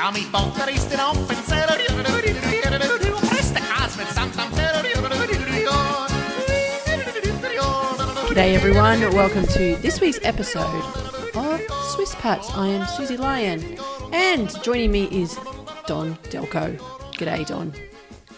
Ja, mi folkeristen op en zeller. Preste kaas met samsam. G'day everyone, welcome to this week's episode of Swiss Pats. I am Susie Lyon, and joining me is Don Delco. G'day, Don.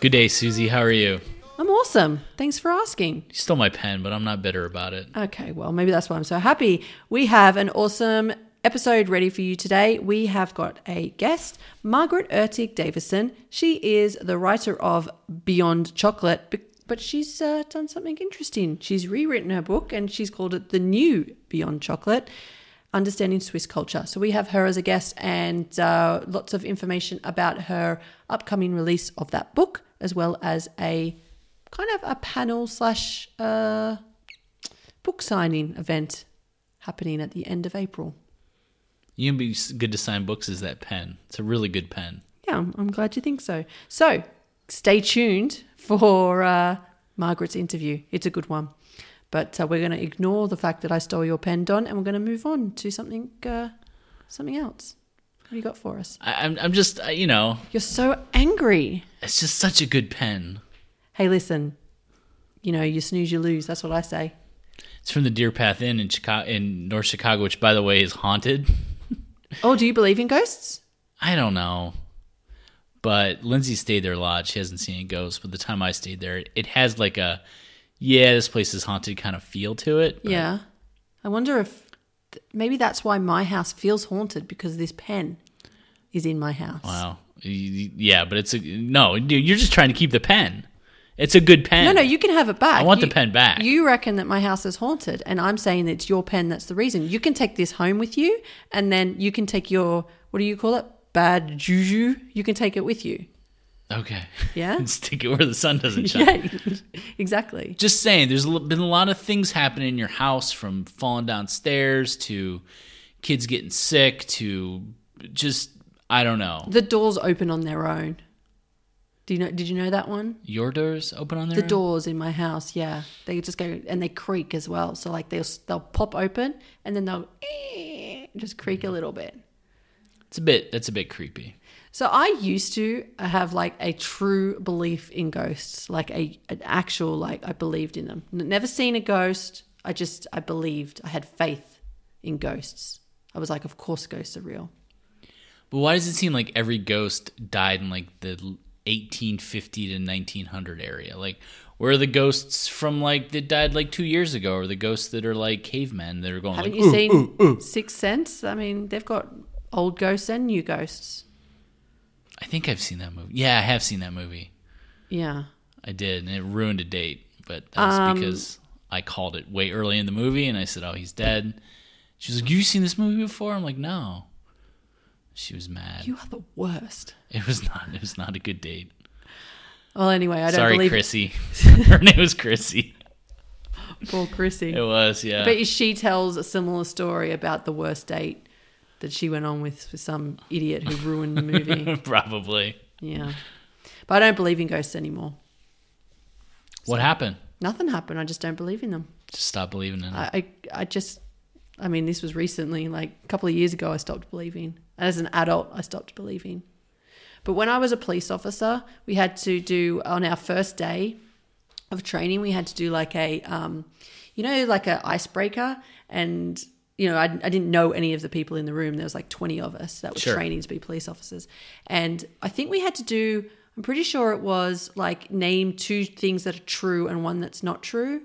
Good day, Susie. How are you? I'm awesome. Thanks for asking. You stole my pen, but I'm not bitter about it. Okay, well, maybe that's why I'm so happy. We have an awesome episode ready for you today. We have got a guest, Margaret Oertig Davidson. She is the writer of Beyond Chocolate, but- she's uh, done something interesting. She's rewritten her book and she's called it The New Beyond Chocolate. Understanding Swiss Culture. So we have her as a guest and uh, lots of information about her upcoming release of that book, as well as a kind of a panel slash uh, book signing event happening at the end of April. You can be good to sign books as that pen. It's a really good pen. Yeah, I'm, glad you think so. So stay tuned for uh, Margaret's interview. It's a good one. But uh, we're going to ignore the fact that I stole your pen, Don, and we're going to move on to something uh, something else. What have you got for us? I, I'm, I'm just, I, you know, You're so angry. it's just such a good pen. Hey, listen. You know, you snooze, you lose. That's what I say. It's from the Deer Path Inn in Chicago, in North Chicago, which, by the way, is haunted. Oh, do you believe in ghosts? I don't know, but Lindsay stayed there a lot. She hasn't seen any ghosts, but the time I stayed there, it has like a, yeah, this place is haunted kind of feel to it. but- Yeah. I wonder if th- maybe that's why my house feels haunted because this pen is in my house. Wow. Yeah, but it's a no. You're just trying to keep the pen. It's a good pen. No, no, you can have it back. I want You- the pen back. You reckon that my house is haunted, and I'm saying that it's your pen that's the reason. You can take this home with you, and then you can take your what do you call it? Bad juju. You can take it with you. Okay. Yeah? And stick it where the sun doesn't shine. Yeah, exactly. Just saying, there's been a lot of things happening in your house from falling downstairs to kids getting sick to just, I don't know. The doors open on their own. Do you know? Did you know that one? Your doors open on their The own? doors in my house, yeah, they just go and they creak as well. So like they'll they'll pop open and then they'll eh, just creak a little bit. It's a bit, that's a bit creepy. So I used to have like a true belief in ghosts, like a an actual like I believed in them. Never seen a ghost. I just I believed. I had faith in ghosts. I was like, of course, ghosts are real. But why does it seem like every ghost died in like the 1850 to 1900 area? Like, where are the ghosts from like that died like two years ago, or the ghosts that are like cavemen that are going Haven't like, you "Ooh, seen Sixth Sense? I mean, they've got old ghosts and new ghosts. I think I've seen that movie. Yeah, I have seen that movie. Yeah. I did, and it ruined a date. But that's Um, because I called it way early in the movie, and I said, "Oh, he's dead." She's like, "You seen this movie before?" I'm like, "No." She was mad. You are the worst. It was not. It was not a good date. Well, anyway, I don't Sorry, believe Chrissy. Her name was Chrissy. Poor Chrissy. It was, yeah. But she tells a similar story about the worst date that she went on with, with some idiot who ruined the movie. Probably. yeah. But I don't believe in ghosts anymore. What happened? Nothing happened. I just don't believe in them. Just stop believing in them. I, I, I just, I mean, this was recently, like a couple of years ago, I stopped believing. As an adult, I stopped believing. But when I was a police officer, we had to do, on our first day of training, we had to do like a, um, you know, like a icebreaker. And, you know, I, I didn't know any of the people in the room. There was like 20 of us that were Sure. training to be police officers. And I think we had to do, I'm pretty sure it was like name two things that are true and one that's not true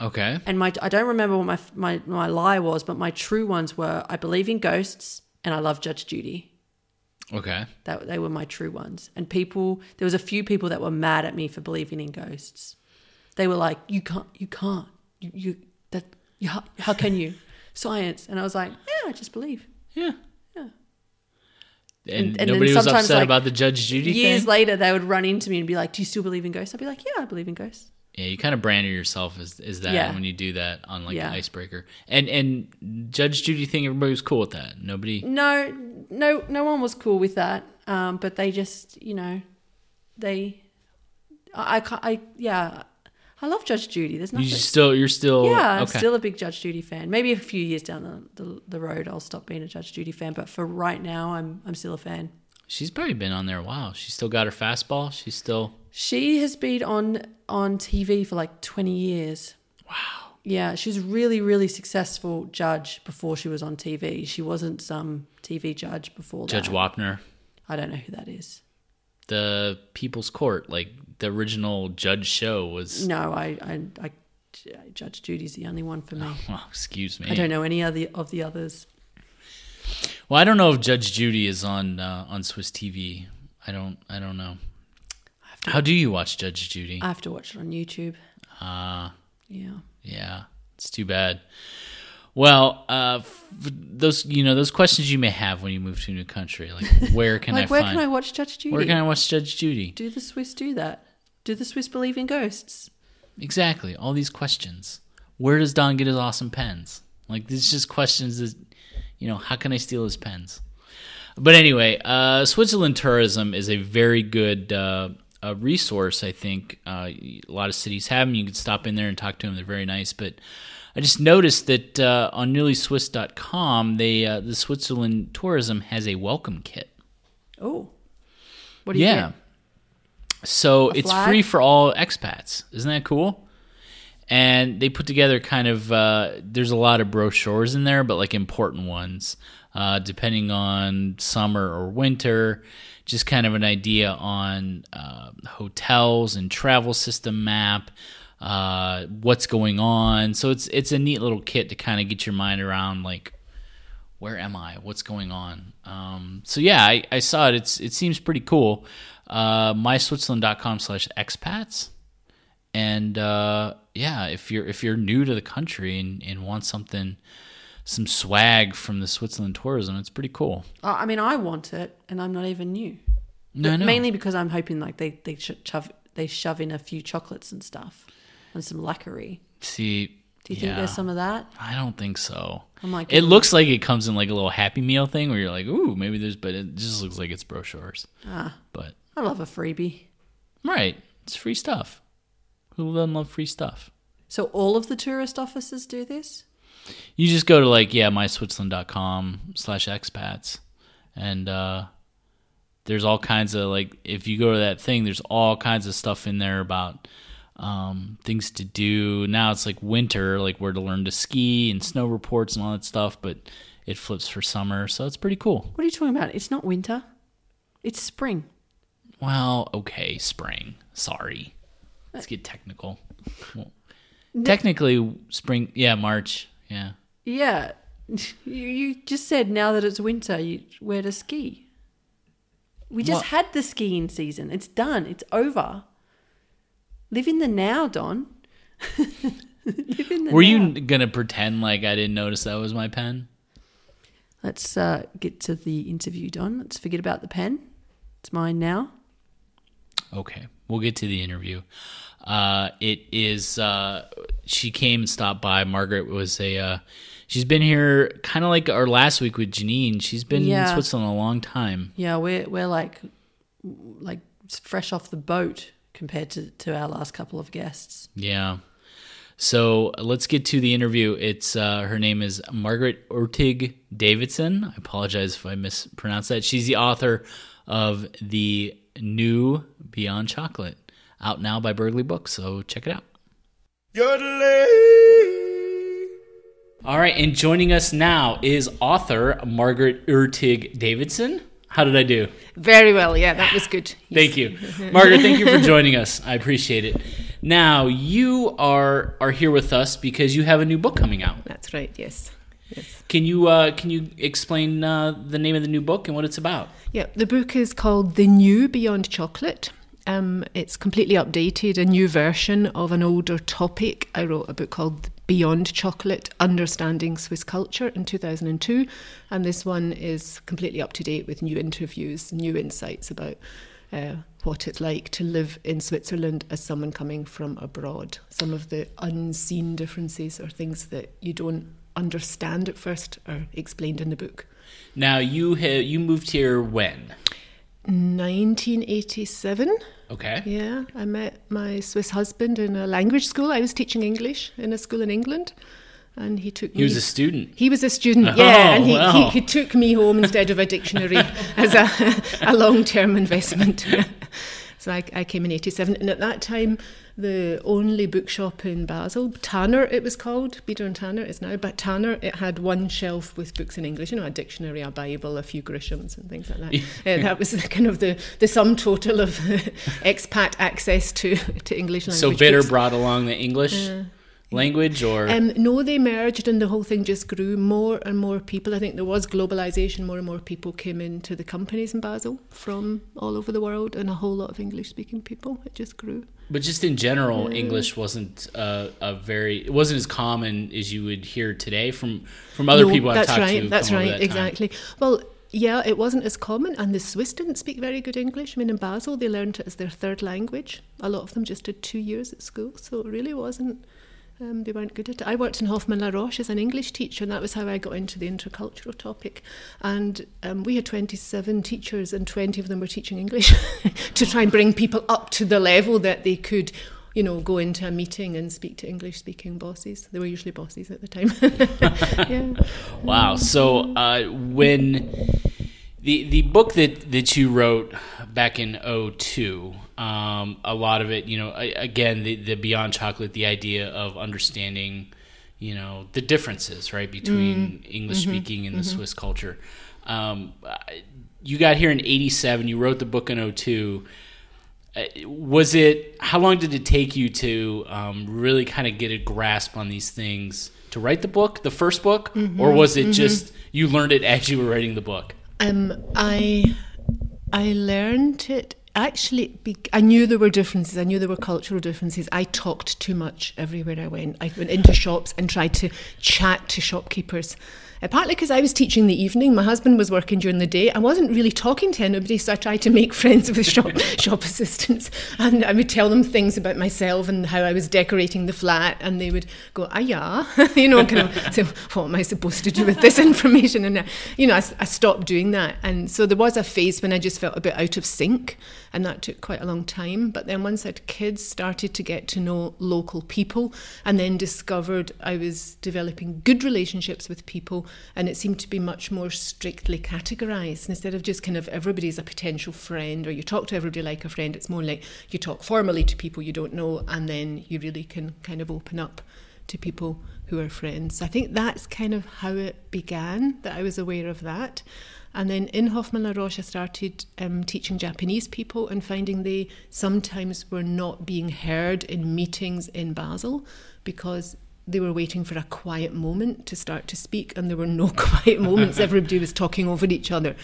okay. and my I don't remember what my my my lie was, but my true ones were I believe in ghosts and I love Judge Judy. Okay. That they were my true ones. And people, there was a few people that were mad at me for believing in ghosts. They were like, "You can't, you can't, you, you that, you, how, how can you?" Science, and I was like, "Yeah, I just believe." Yeah. Yeah. And, And- and then nobody was upset like, about the Judge Judy Years thing? later, they would run into me and be like, "Do you still believe in ghosts?" I'd be like, "Yeah, I believe in ghosts." Yeah, you kind of branded yourself as, as that Yeah. when you do that on like Yeah. an icebreaker. And and Judge Judy thing, everybody was cool with that. Nobody. No, no, no one was cool with that. Um, but they just, you know, they, I, I, I yeah, I love Judge Judy. There's nothing. You still, you're still. yeah, I'm okay. still a big Judge Judy fan. Maybe a few years down the, the, the road, I'll stop being a Judge Judy fan. But for right now, I'm I'm still a fan. She's probably been on there a while. She's still got her fastball. She's still She has been on on TV for like 20 years. wow. Yeah, she was a really, really successful judge before she was on TV. She wasn't some TV judge before Judge that. Wapner, I don't know who that is. the People's Court, like the original judge show was. No, I, I, I Judge Judy's the only one for me. Well, excuse me. I don't know any other of the others. Well, I don't know if Judge Judy is on uh, on Swiss TV. I don't. I don't know. How do you watch Judge Judy? I have to watch it on YouTube. Ah, Yeah. yeah. It's too bad. Well, uh, f- those you know those questions you may have when you move to a new country, like where can like, I where find? can I watch Judge Judy? where can I watch Judge Judy? do the Swiss do that? Do the Swiss believe in ghosts? Exactly. All these questions. Where does Don get his awesome pens? Like these just questions that you know, how can I steal his pens? But anyway, uh, Switzerland tourism is a very good uh, a resource. I think uh, a lot of cities have them. You can stop in there and talk to them. They're very nice. But I just noticed that uh, on newlyswiss.com, they uh, the Switzerland tourism has a welcome kit. Oh. What do you Yeah. get? So it's flag? free for all expats. Isn't that cool? And they put together kind of uh, there's a lot of brochures in there, but like important ones, uh, depending on summer or winter. Just kind of an idea on uh, hotels and travel system map, uh, what's going on. So it's it's a neat little kit to kind of get your mind around like where am I? What's going on? Um, so yeah, I, I saw it. It's it seems pretty cool. Uh, myswitzerland.com slash expats. And uh, yeah, if you're if you're new to the country and, and want something some swag from the Switzerland tourism, it's pretty cool. Oh, I mean, I want it, and I'm not even new. No, no. Mainly because I'm hoping like they they shove they shove in a few chocolates and stuff and some Läckerli. See, Do you think there's some of that? I don't think so. I'm like, It looks like it comes in like a little Happy Meal thing where you're like, ooh, maybe there's, but it just looks like it's brochures. ah, But I love a freebie. right, it's free stuff. Who doesn't love free stuff? So all of the tourist offices do this. You just go to like yeah myswitzerland.com slash expats and uh there's all kinds of like if you go to that thing there's all kinds of stuff in there about um things to do now it's like winter like where to learn to ski and snow reports and all that stuff but it flips for summer so it's pretty cool What are you talking about? It's not winter. It's spring. well okay spring sorry let's get technical well, technically spring yeah march yeah Yeah. You, you just said now that it's winter, you where to ski. We just What? had the skiing season. It's done. It's over. Live in the now, Don. Live in the Were now. you gonna pretend like I didn't notice that was my pen? Let's uh, get to the interview, Don. Let's forget about the pen. It's mine now. Okay, we'll get to the interview. Uh, it is. Uh, she came and stopped by. Margaret was a. Uh, she's been here, kind of like our last week with Janine. She's been Yeah. in Switzerland a long time. Yeah, we're we're like like fresh off the boat compared to, to our last couple of guests. Yeah. So let's get to the interview. It's uh, her name is Margaret Oertig Davidson. I apologize if I mispronounce that. She's the author of the new Beyond Chocolate, out now by Bergli Books. So check it out. All right, and joining us now is author Margaret Oertig Davidson. How did I do? Very well, yeah, that was good. Thank you, Margaret. Thank you for joining us. I appreciate it. Now you are are here with us because you have a new book coming out. That's right, yes. Yes. Can you uh, can you explain uh, the name of the new book and what it's about? Yeah, the book is called The New Beyond Chocolate. Um, it's completely updated, a new version of an older topic. I wrote a book called Beyond Chocolate Understanding Swiss Culture in 2002, and this one is completely up to date with new interviews, new insights about uh, what it's like to live in Switzerland as someone coming from abroad. Some of the unseen differences or things that you don't understand at first are explained in the book. Now you ha- you moved here when? 1987. Okay. Yeah, I met my Swiss husband in a language school. I was teaching English in a school in England. and he took He me. He was a student. He was a student, Oh, yeah, and he, wow. he, he took me home instead of a dictionary as a, a long term investment. so I, I came in 87, and at that time, the only bookshop in Basel, Tanner it was called, Bider and Tanner is now, but Tanner, it had one shelf with books in English, you know, a dictionary, a Bible, a few Grishams and things like that. Uh, that was kind of the, the sum total of expat access to, to English language. So Bitter books. brought along the English language, or Um, no, they merged and the whole thing just grew. More and more people, I think there was globalization, more and more people came into the companies in Basel from all over the world and a whole lot of English speaking people. It just grew. but just in general, English wasn't uh, a very. It wasn't as common as you would hear today from from other No, people I've that's talked right, to. That's right, that time. exactly. Well, yeah, it wasn't as common, and the Swiss didn't speak very good English. I mean, in Basel, they learned it as their third language. A lot of them just did two years at school, so it really wasn't. Um, they weren't good at it. I worked in Hoffmann La Roche as an English teacher, and that was how I got into the intercultural topic. And um, we had 27 teachers, and 20 of them were teaching English to try and bring people up to the level that they could, you know, go into a meeting and speak to English speaking bosses. They were usually bosses at the time. Wow. So uh, when the the book that that you wrote back in 02, um, a lot of it, you know, again, the, the Beyond Chocolate, the idea of understanding, you know, the differences, right, between English speaking and the Swiss culture. Um, you got here in 87, you wrote the book in 02. Uh, Was it, how long did it take you to um, really kind of get a grasp on these things to write the book, the first book? Or was it just you learned it as you were writing the book? Um, I I learned it actually. I knew there were differences. I knew there were cultural differences. I talked too much everywhere I went. I went into shops and tried to chat to shopkeepers. Partly because I was teaching the evening, my husband was working during the day. I wasn't really talking to anybody, so I tried to make friends with shop shop assistants, and I would tell them things about myself and how I was decorating the flat, and they would go, "Ah, yeah," you know, kind of. So, what am I supposed to do with this information? And uh, you know, I, I stopped doing that, and so there was a phase when I just felt a bit out of sync, and that took quite a long time. But then once I had kids, started to get to know local people, and then discovered I was developing good relationships with people, and it seemed to be much more strictly categorized instead of just kind of everybody's a potential friend, or you talk to everybody like a friend. It's more like you talk formally to people you don't know, and then you really can kind of open up to people who are friends. I think that's kind of how it began, that I was aware of that. And then in Hoffmann La Roche, I started um, teaching Japanese people and finding they sometimes were not being heard in meetings in Basel because they were waiting for a quiet moment to start to speak, and there were no quiet moments. Everybody was talking over each other.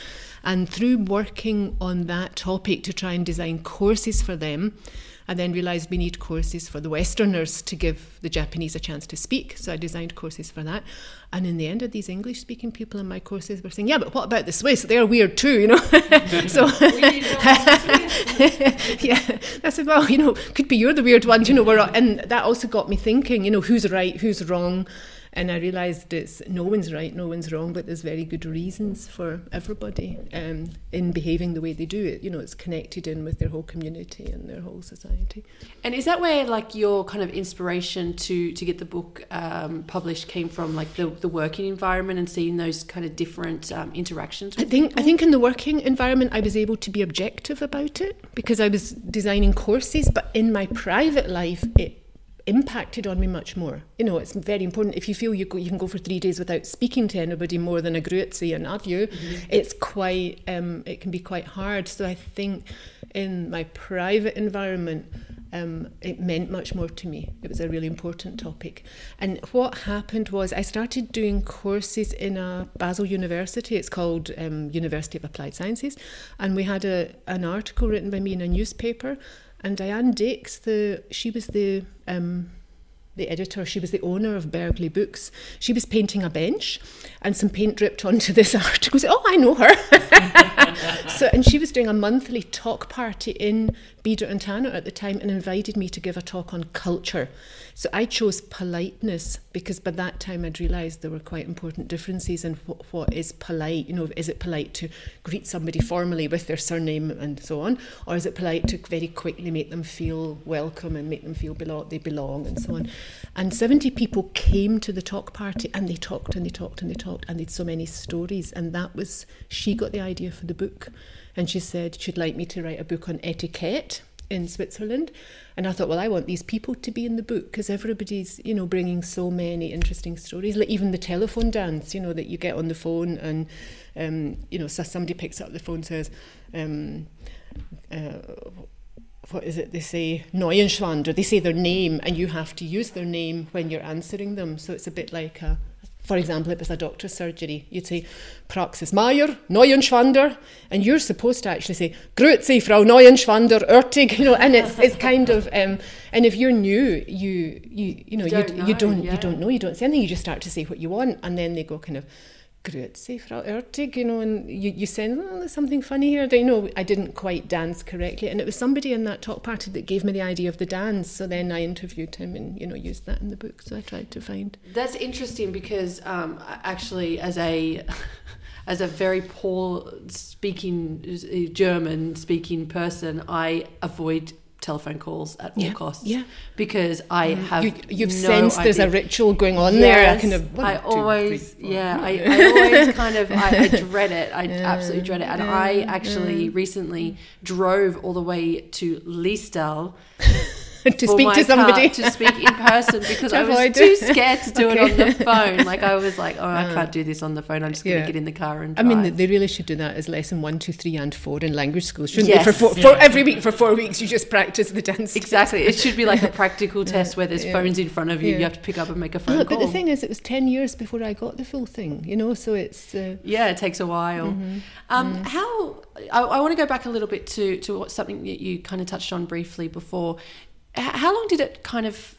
And through working on that topic to try and design courses for them, I then realised we need courses for the Westerners to give the Japanese a chance to speak. So I designed courses for that. And in the end, of these English speaking people in my courses were saying, Yeah, but what about the Swiss? They're weird too, you know? so, yeah, I said, Well, you know, could be you're the weird one, you know. We're, and that also got me thinking, you know, who's right, who's wrong. And I realised it's no one's right, no one's wrong, but there's very good reasons for everybody um, in behaving the way they do it. You know, it's connected in with their whole community and their whole society. And is that where like your kind of inspiration to to get the book um, published came from, like the the working environment and seeing those kind of different um, interactions? I think I think in the working environment I was able to be objective about it because I was designing courses, but in my private life it impacted on me much more. You know, it's very important if you feel you go, you can go for three days without speaking to anybody more than a grüezi and adieu. It's quite um, it can be quite hard. So I think in my private environment. Um, it meant much more to me. It was a really important topic. And what happened was I started doing courses in a Basel University. It's called um, University of Applied Sciences. And we had a, an article written by me in a newspaper. And Dianne Dicks, the she was the um, the editor, she was the owner of Bergli Books. She was painting a bench, and some paint dripped onto this article. Oh, I know her. so, and she was doing a monthly talk party in Bider and Tanner at the time and invited me to give a talk on culture. So I chose politeness because by that time I'd realised there were quite important differences in what, what is polite. You know, is it polite to greet somebody formally with their surname and so on, or is it polite to very quickly make them feel welcome and make them feel belo- they belong and so on? And 70 people came to the talk party and they talked and they talked and they talked and they'd so many stories. And that was, she got the idea for the book. And she said she'd like me to write a book on etiquette in Switzerland. And I thought, well, I want these people to be in the book because everybody's, you know, bringing so many interesting stories. Like even the telephone dance, you know, that you get on the phone and, um, you know, so somebody picks up the phone and says, um, uh, what is it they say Neuenschwander they say their name and you have to use their name when you're answering them so it's a bit like a for example, if it's a doctor's surgery, you'd say Praxis Meier, Neuenschwander, and you're supposed to actually say Grüezi, Frau Neuenschwander, Oertig, you know, and it's it's kind of um, and if you're new, you you you know you don't don't know, you don't, yeah. you don't know, you don't say anything, you just start to say what you want, and then they go kind of Grüezi, Frau Oertig, you know, and you, you oh, there's something funny here. They know I didn't quite dance correctly. And it was somebody in that talk party that gave me the idea of the dance. So then I interviewed him and, you know, used that in the book. So I tried to find. That's interesting because um, actually, as a as a very poor speaking German speaking person, I avoid telephone calls at all Yeah, costs. yeah. because I mm. have You, you've no sensed there's a ritual going on there. I Yes, kind of, one, I two, always, three, yeah, I, I always kind of, I, I dread it. I absolutely dread it. And I actually recently drove all the way to Liestal to for speak my to somebody. car to speak in person because To I was too it. scared to do it on the phone. Like I was like, oh, I can't do this on the phone. I'm just going to Yeah. get in the car and I mean, they really should do that as lesson one, two, three, and four in language schools, shouldn't Yes. they? For, four, for every week for four weeks, you just practice the dance. exactly. It should be like a practical test where there's yeah. phones in front of you. Yeah. You have to pick up and make a phone Oh, call. but the thing is, it was ten years before I got the full thing, you know. So it's uh, Yeah, it takes a while. Mm-hmm. Um, How I, I want to go back a little bit to to what, something that you kind of touched on briefly before. How long did it kind of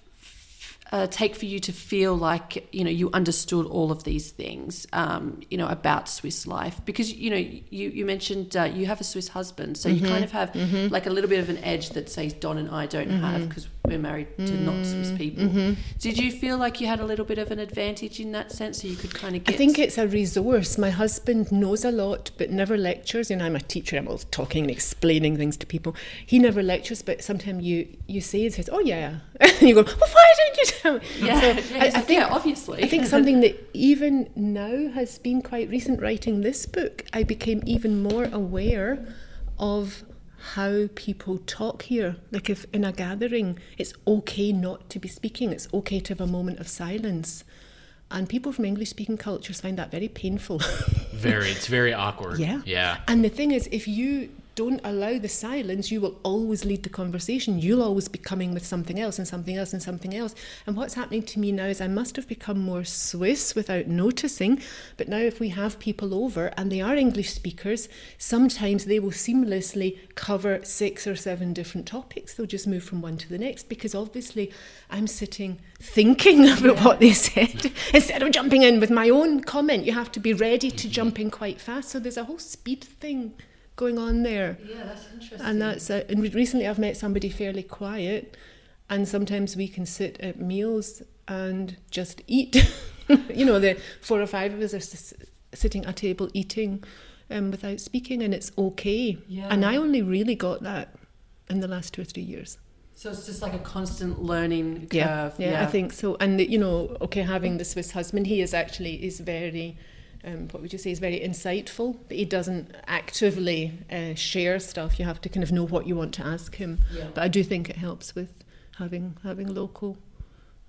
uh, take for you to feel like you know you understood all of these things um, you know about Swiss life because you know you you mentioned uh, you have a Swiss husband so Mm-hmm. you kind of have like a little bit of an edge that say Don and I don't Mm-hmm. have because we're married to not Swiss mm, people. Mm-hmm. Did you feel like you had a little bit of an advantage in that sense so you could kind of I think it's a resource. My husband knows a lot, but never lectures. You know, I'm a teacher. I'm always talking and explaining things to people. He never lectures, but sometimes you you say and says, "Oh yeah," and you go, "Well, why didn't you tell me?" Yeah, So yeah, I, I think yeah, obviously. I think something that even now has been quite recent. Writing this book, I became even more aware of how people talk here. Like if in a gathering, it's okay not to be speaking. It's okay to have a moment of silence. And people from English speaking cultures find that very painful. Very, it's very awkward. Yeah. Yeah. And the thing is, if you don't allow the silence, you will always lead the conversation. You'll always be coming with something else and something else and something else. And what's happening to me now is I must have become more Swiss without noticing. But now, if we have people over and they are English speakers, sometimes they will seamlessly cover six or seven different topics. They'll just move from one to the next because obviously I'm sitting thinking about what they said instead of jumping in with my own comment. You have to be ready to jump in quite fast. So there's a whole speed thing going on there. yeah, that's interesting. And that's uh, and recently I've met somebody fairly quiet, and sometimes we can sit at meals and just eat. you know, the four or five of us are s- sitting at a table eating um, without speaking, and it's okay. Yeah. And I only really got that in the last two or three years. So it's just like a constant learning curve. Yeah, yeah, I think so. And you know, okay, having the Swiss husband, he is actually is very. Um, what would you say is very insightful, but he doesn't actively uh, share stuff. You have to kind of know what you want to ask him. Yeah. But I do think it helps with having having local,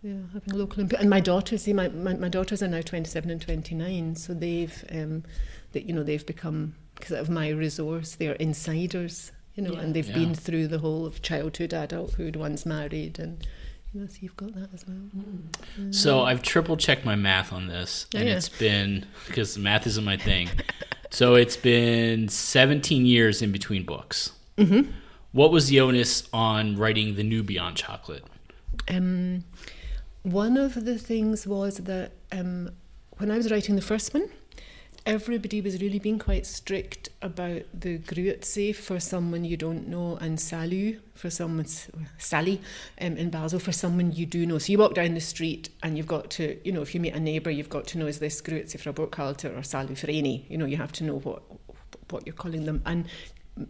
yeah, having local input. And my daughters, see, my, my, my daughters are now twenty seven and twenty nine, so they've, um, that you know, they've become because of my resource. They're insiders, you know, Yeah. and they've Yeah. been through the whole of childhood, adulthood. One's married, and you know, so you've got that as well. So I've triple checked my math on this, Oh, and yeah. it's been because math isn't my thing. so it's been 17 years in between books. Mm-hmm. What was the onus on writing the new Beyond Chocolate? Um, one of the things was that um, when I was writing the first one, everybody was really being quite strict about the grüezi for someone you don't know and salut for someone Sally um, in Basel for someone you do know. So you walk down the street and you've got to, you know, if you meet a neighbour, you've got to know is this grüezi for a Burkhalter or salut for any. You know, you have to know what what you're calling them. And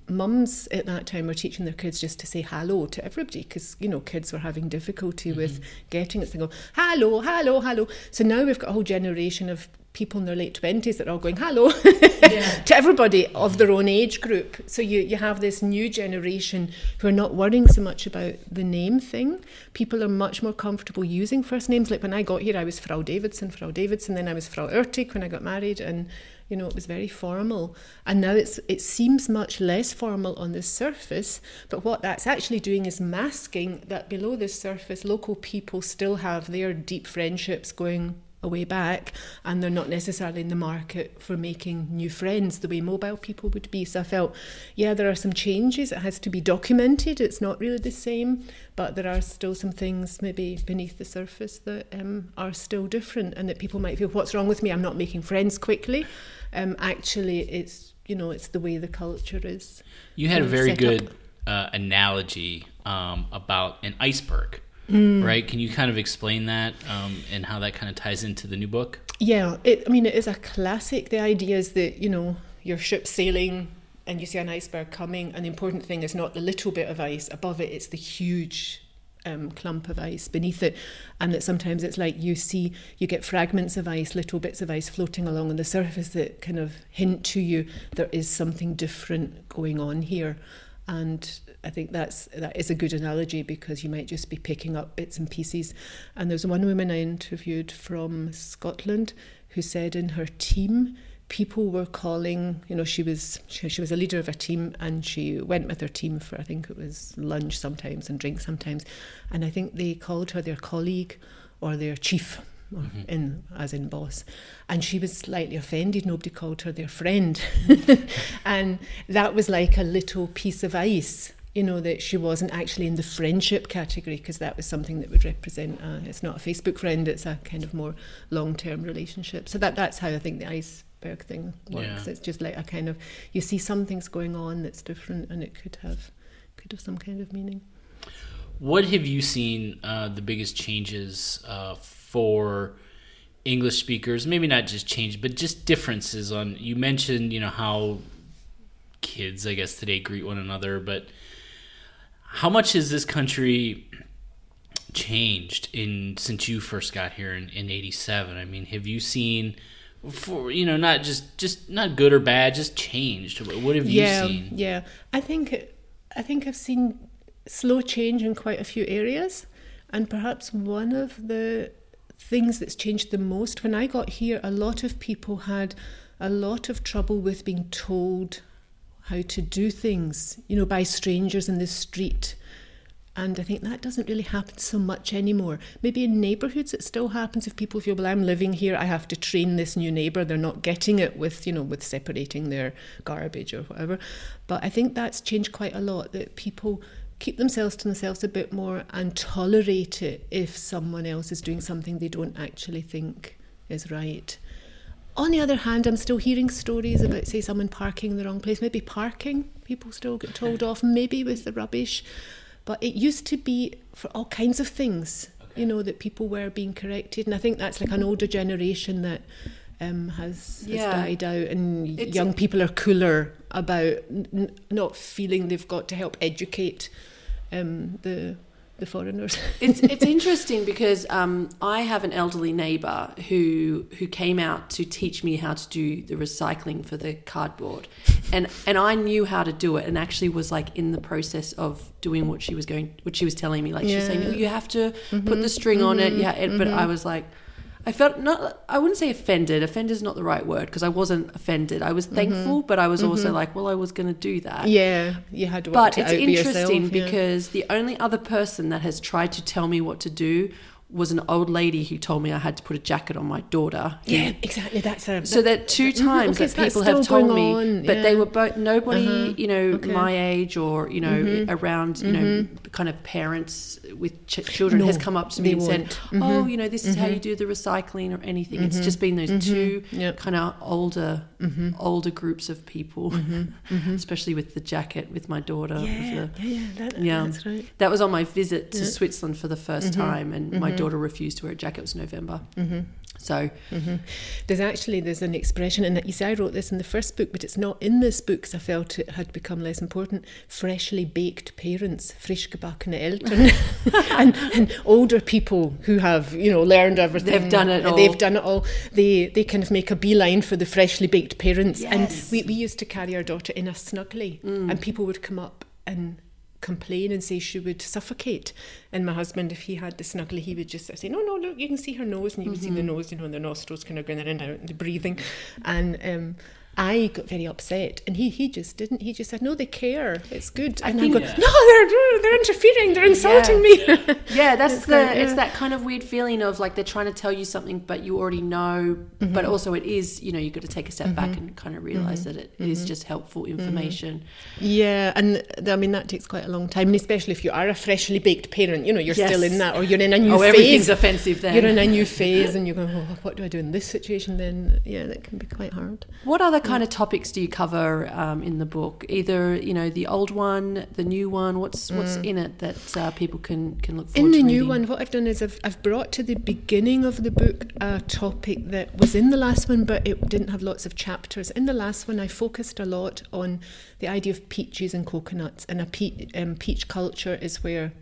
mums at that time were teaching their kids just to say hello to everybody because you know kids were having difficulty Mm-hmm. with getting it. They go hello, hello, hello. So now we've got a whole generation of people in their late twenties that are all going hello to everybody of their own age group. So you you have this new generation who are not worrying so much about the name thing. People are much more comfortable using first names. Like when I got here, I was Frau Davidson, Frau Davidson. Then I was Frau Oertig when I got married, and you know it was very formal and now it's it seems much less formal on the surface but what that's actually doing is masking that below the surface local people still have their deep friendships going a way back and they're not necessarily in the market for making new friends the way mobile people would be. So i felt yeah there are some changes. It has to be documented. It's not really the same but there are still some things maybe beneath the surface that um, are still different and that people might feel what's wrong with me? I'm not making friends quickly. Um, actually it's you know it's the way the culture is You had a very good uh, analogy um, about an iceberg, Mm. right? Can you kind of explain that um, and how that kind of ties into the new book? Yeah, it, I mean, it is a classic. The idea is that, you know, your ship's sailing and you see an iceberg coming, and the important thing is not the little bit of ice above it, it's the huge um, clump of ice beneath it. And that sometimes it's like you see, you get fragments of ice, little bits of ice floating along on the surface that kind of hint to you there is something different going on here. And I think that's that is a good analogy because you might just be picking up bits and pieces. And there's one woman I interviewed from Scotland who said in her team people were calling you know she was she, she was a leader of a team and she went with her team for i think it was lunch sometimes and drink sometimes. And i think they called her their colleague or their chief or mm-hmm. in as in boss. And she was slightly offended. Nobody called her their friend. Mm-hmm. And that was like a little piece of ice you know that she wasn't actually in the friendship category because that was something that would represent uh, it's not a facebook friend it's a kind of more long-term relationship so that that's how i think the iceberg thing works Yeah. it's just like a kind of you see something's going on that's different and it could have could have some kind of meaning What have you seen uh, the biggest changes uh, for English speakers? Maybe not just change, but just differences on. You mentioned, you know, how kids, I guess, today greet one another, but how much has this country changed in since you first got here in, in 87 i mean have you seen for you know not just just not good or bad just changed? What have you yeah, seen? Yeah, I think I think I've seen slow change in quite a few areas, and perhaps one of the things that's changed the most when I got here, a lot of people had a lot of trouble with being told how to do things, you know, by strangers in the street. And I think that doesn't really happen so much anymore. Maybe in neighbourhoods it still happens if people feel, well, I'm living here, I have to train this new neighbour. They're not getting it with, you know, with separating their garbage or whatever. But I think that's changed quite a lot, that people keep themselves to themselves a bit more and tolerate it if someone else is doing something they don't actually think is right. On the other hand, I'm still hearing stories about, say, someone parking in the wrong place. Maybe parking, people still get told off, maybe with the rubbish. But it used to be for all kinds of things, you know, that people were being corrected. And I think that's like an older generation that um, has, has died out, and It's- young people are cooler about n- not feeling they've got to help educate um, the the foreigners. it's it's interesting because um, I have an elderly neighbour who who came out to teach me how to do the recycling for the cardboard, and and I knew how to do it, and actually was like in the process of doing what she was going, what she was telling me. Like she was saying, "Oh, you have to put the mm-hmm. string on it, mm-hmm. yeah. and- But mm-hmm. I was like. I felt not. I wouldn't say offended. Offended is not the right word because I wasn't offended. I was mm-hmm. thankful, but I was also mm-hmm. like, well, I was going to do that. yeah, you had to. But it's interesting yourself, yeah. because the only other person that has tried to tell me what to do was an old lady who told me I had to put a jacket on my daughter. Yeah, exactly. That's a So that two times okay, that so people have told me, on, but they were both nobody, Uh-huh. you know, Okay. Mm-hmm. my age or you know around, you know, kind of parents with ch- children No, has come up to me and said, won't. Mm-hmm. "Oh, you know, this is how you do the recycling or anything." It's just been those two Yep. kind of older, Mm-hmm. older groups of people, especially with the jacket with my daughter. Yeah, the- yeah, yeah, that, yeah, that's right. That was on my visit to. Mm-hmm. Switzerland for the 1st time, and my daughter refused to wear a jacket. It was November, Mm-hmm. so There's actually there's an expression, and you see, I wrote this in the first book, but it's not in this book because I felt it had become less important. Freshly baked parents, frisch gebackene Eltern, and, and older people who have you know learned everything. They've done it and all. They've done it all. They they kind of make a beeline for the freshly baked parents. Yes. And we, we used to carry our daughter in a snuggly, and people would come up and complain and say she would suffocate. And my husband, if he had the snuggly, he would just say, "No, no, look, you can see her nose, and you can see the nose, you know, and the nostrils kind of going in and out, and the breathing." And um, I got very upset, and he he just didn't. He just said, "No, they care. It's good." And I, think- go, "No, they're they're interfering. They're insulting me." Yeah, that's the like, it's that kind of weird feeling of like they're trying to tell you something, but you already know. Mm-hmm. But also, it is you know you've got to take a step back and kind of realize that it is Mm-hmm. just helpful information. Yeah, and th- I mean that takes quite a long time, and especially if you are a freshly baked parent, you know, you're Yes. still in that, or you're in a new Oh, phase. everything's offensive then. You're in a new phase, and you're going, oh, what do I do in this situation? Then, yeah, that can be quite hard. What other kind of topics do you cover um, in the book? Either you know the old one, the new one. What's what's in it that uh, people can can look forward Mm. In the new one, what I've done is I've, I've brought to the beginning of the book a topic that was in the last one, but it didn't have lots of chapters. In the last one, I focused a lot on the idea of peaches and coconuts, and a pe- um, peach culture is where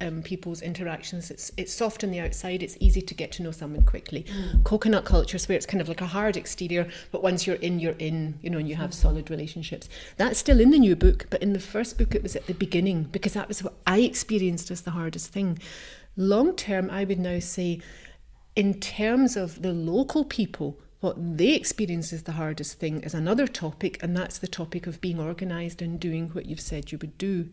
um, people's interactions. It's it's soft on the outside. It's easy to get to know someone quickly. Coconut culture is where it's kind of like a hard exterior, but once you're in, you're in. You know, and you have solid relationships. That's still in the new book, but in the first book, it was at the beginning because that was what I experienced as the hardest thing. Long term, I would now say, in terms of the local people. What they experience as the hardest thing is another topic, and that's the topic of being organised and doing what you've said you would do.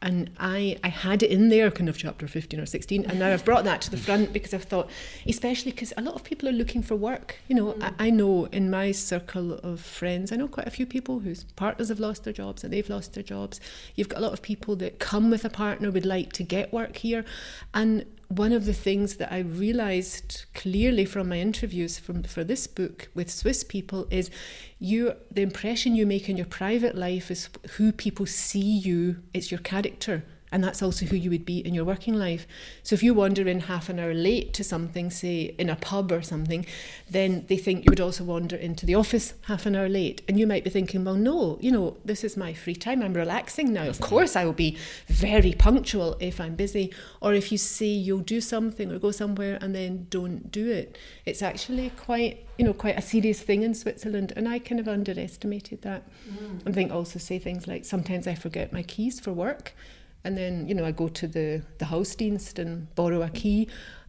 And I, I had it in there, kind of chapter 15 or 16, and now I've brought that to the front because I've thought, especially because a lot of people are looking for work. You know, mm. I, I know in my circle of friends, I know quite a few people whose partners have lost their jobs and they've lost their jobs. You've got a lot of people that come with a partner, would like to get work here. And one of the things that I realised clearly from my interviews from for this book with Swiss people is you the impression you make in your private life is who people see you, it's your character. And that's also who you would be in your working life. So if you wander in half an hour late to something, say in a pub or something, then they think you would also wander into the office half an hour late. And you might be thinking, well, no, you know, this is my free time. I'm relaxing now. Of course, I will be very punctual if I'm busy. Or if you say you'll do something or go somewhere and then don't do it. It's actually quite, you know, quite a serious thing in Switzerland. And I kind of underestimated that. Mm. I think also say things like sometimes I forget my keys for work. And then, you know, I go to the, the Hausdienst and borrow a key.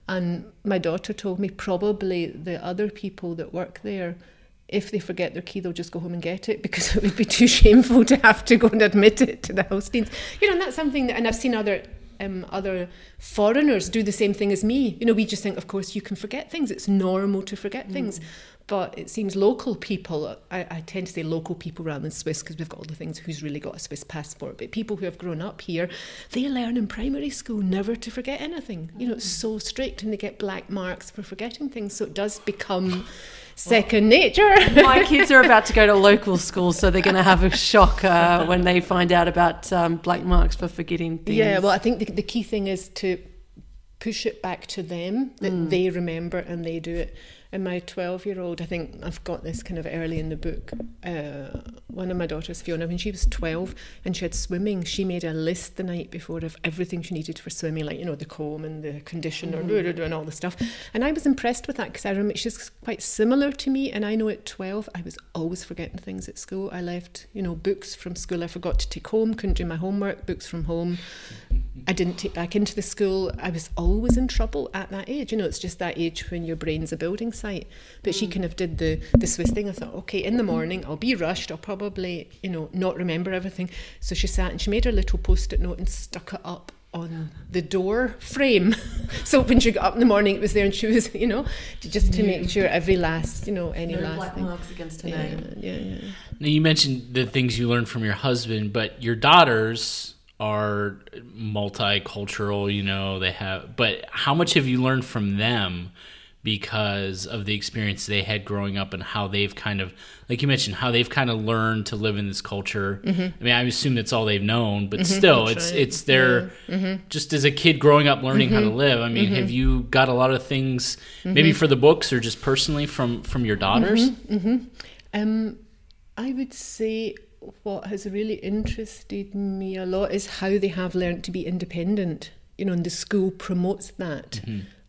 And my daughter told me probably the other people that work there, if they forget their key, they'll just go home and get it because it would be too shameful to have to go and admit it to the Hausdienst. You know, and that's something that, and I've seen other um, other foreigners do the same thing as me. You know, we just think, of course, you can forget things. It's normal to forget things. But it seems local people, I, I tend to say local people rather than Swiss because we've got all the things who's really got a Swiss passport. But people who have grown up here, they learn in primary school never to forget anything. You know, it's so strict and they get black marks for forgetting things. So it does become second nature. My kids are about to go to local school, so they're going to have a shock uh, when they find out about um, black marks for forgetting things. Yeah, well, I think the, the key thing is to push it back to them that they remember and they do it. And my 12 year old, I think I've got this kind of early in the book. Uh, one of my daughters, Fiona, when she was 12 and she had swimming, she made a list the night before of everything she needed for swimming, like, you know, the comb and the conditioner and all the stuff. And I was impressed with that because I remember she's quite similar to me. And I know at 12, I was always forgetting things at school. I left, you know, books from school I forgot to take home, couldn't do my homework, books from home. I didn't take back into the school. I was always in trouble at that age. You know, it's just that age when your brain's a building site. But she mm. kind of did the the Swiss thing. I thought, okay, in the mm-hmm. morning I'll be rushed. I'll probably, you know, not remember everything. So she sat and she made her little post-it note and stuck it up on the door frame. so when she got up in the morning, it was there, and she was, you know, just to make sure every last, you know, any No last black thing. marks against her Yeah, name. yeah, yeah. Now, you mentioned the things you learned from your husband, but your daughters are multicultural, you know, they have, but how much have you learned from them because of the experience they had growing up and how they've kind of, like you mentioned, how they've kind of learned to live in this culture? Mm-hmm. I mean, I assume that's all they've known, but mm-hmm. still, Mm-hmm. That's it's, right. it's their, mm-hmm. just as a kid growing up learning how to live. I mean, have you got a lot of things, maybe for the books or just personally from, from your daughters? Um, I would say what has really interested me a lot is how they have learned to be independent. You know, and the school promotes that,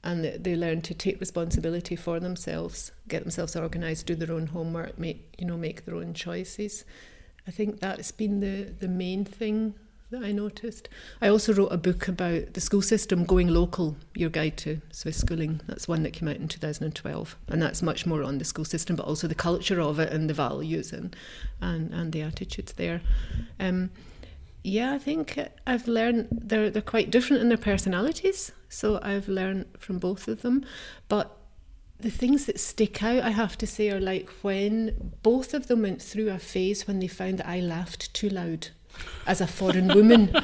and they learn to take responsibility for themselves, get themselves organised, do their own homework, make you know, make their own choices. I think that's been the the main thing that I noticed. I also wrote a book about the school system going local, your guide to Swiss schooling. That's one that came out in 2012. And that's much more on the school system, but also the culture of it and the values and, and, and the attitudes there. Um, yeah, I think I've learned they're, they're quite different in their personalities. So I've learned from both of them. But the things that stick out, I have to say, are like when both of them went through a phase when they found that I laughed too loud as a foreign woman.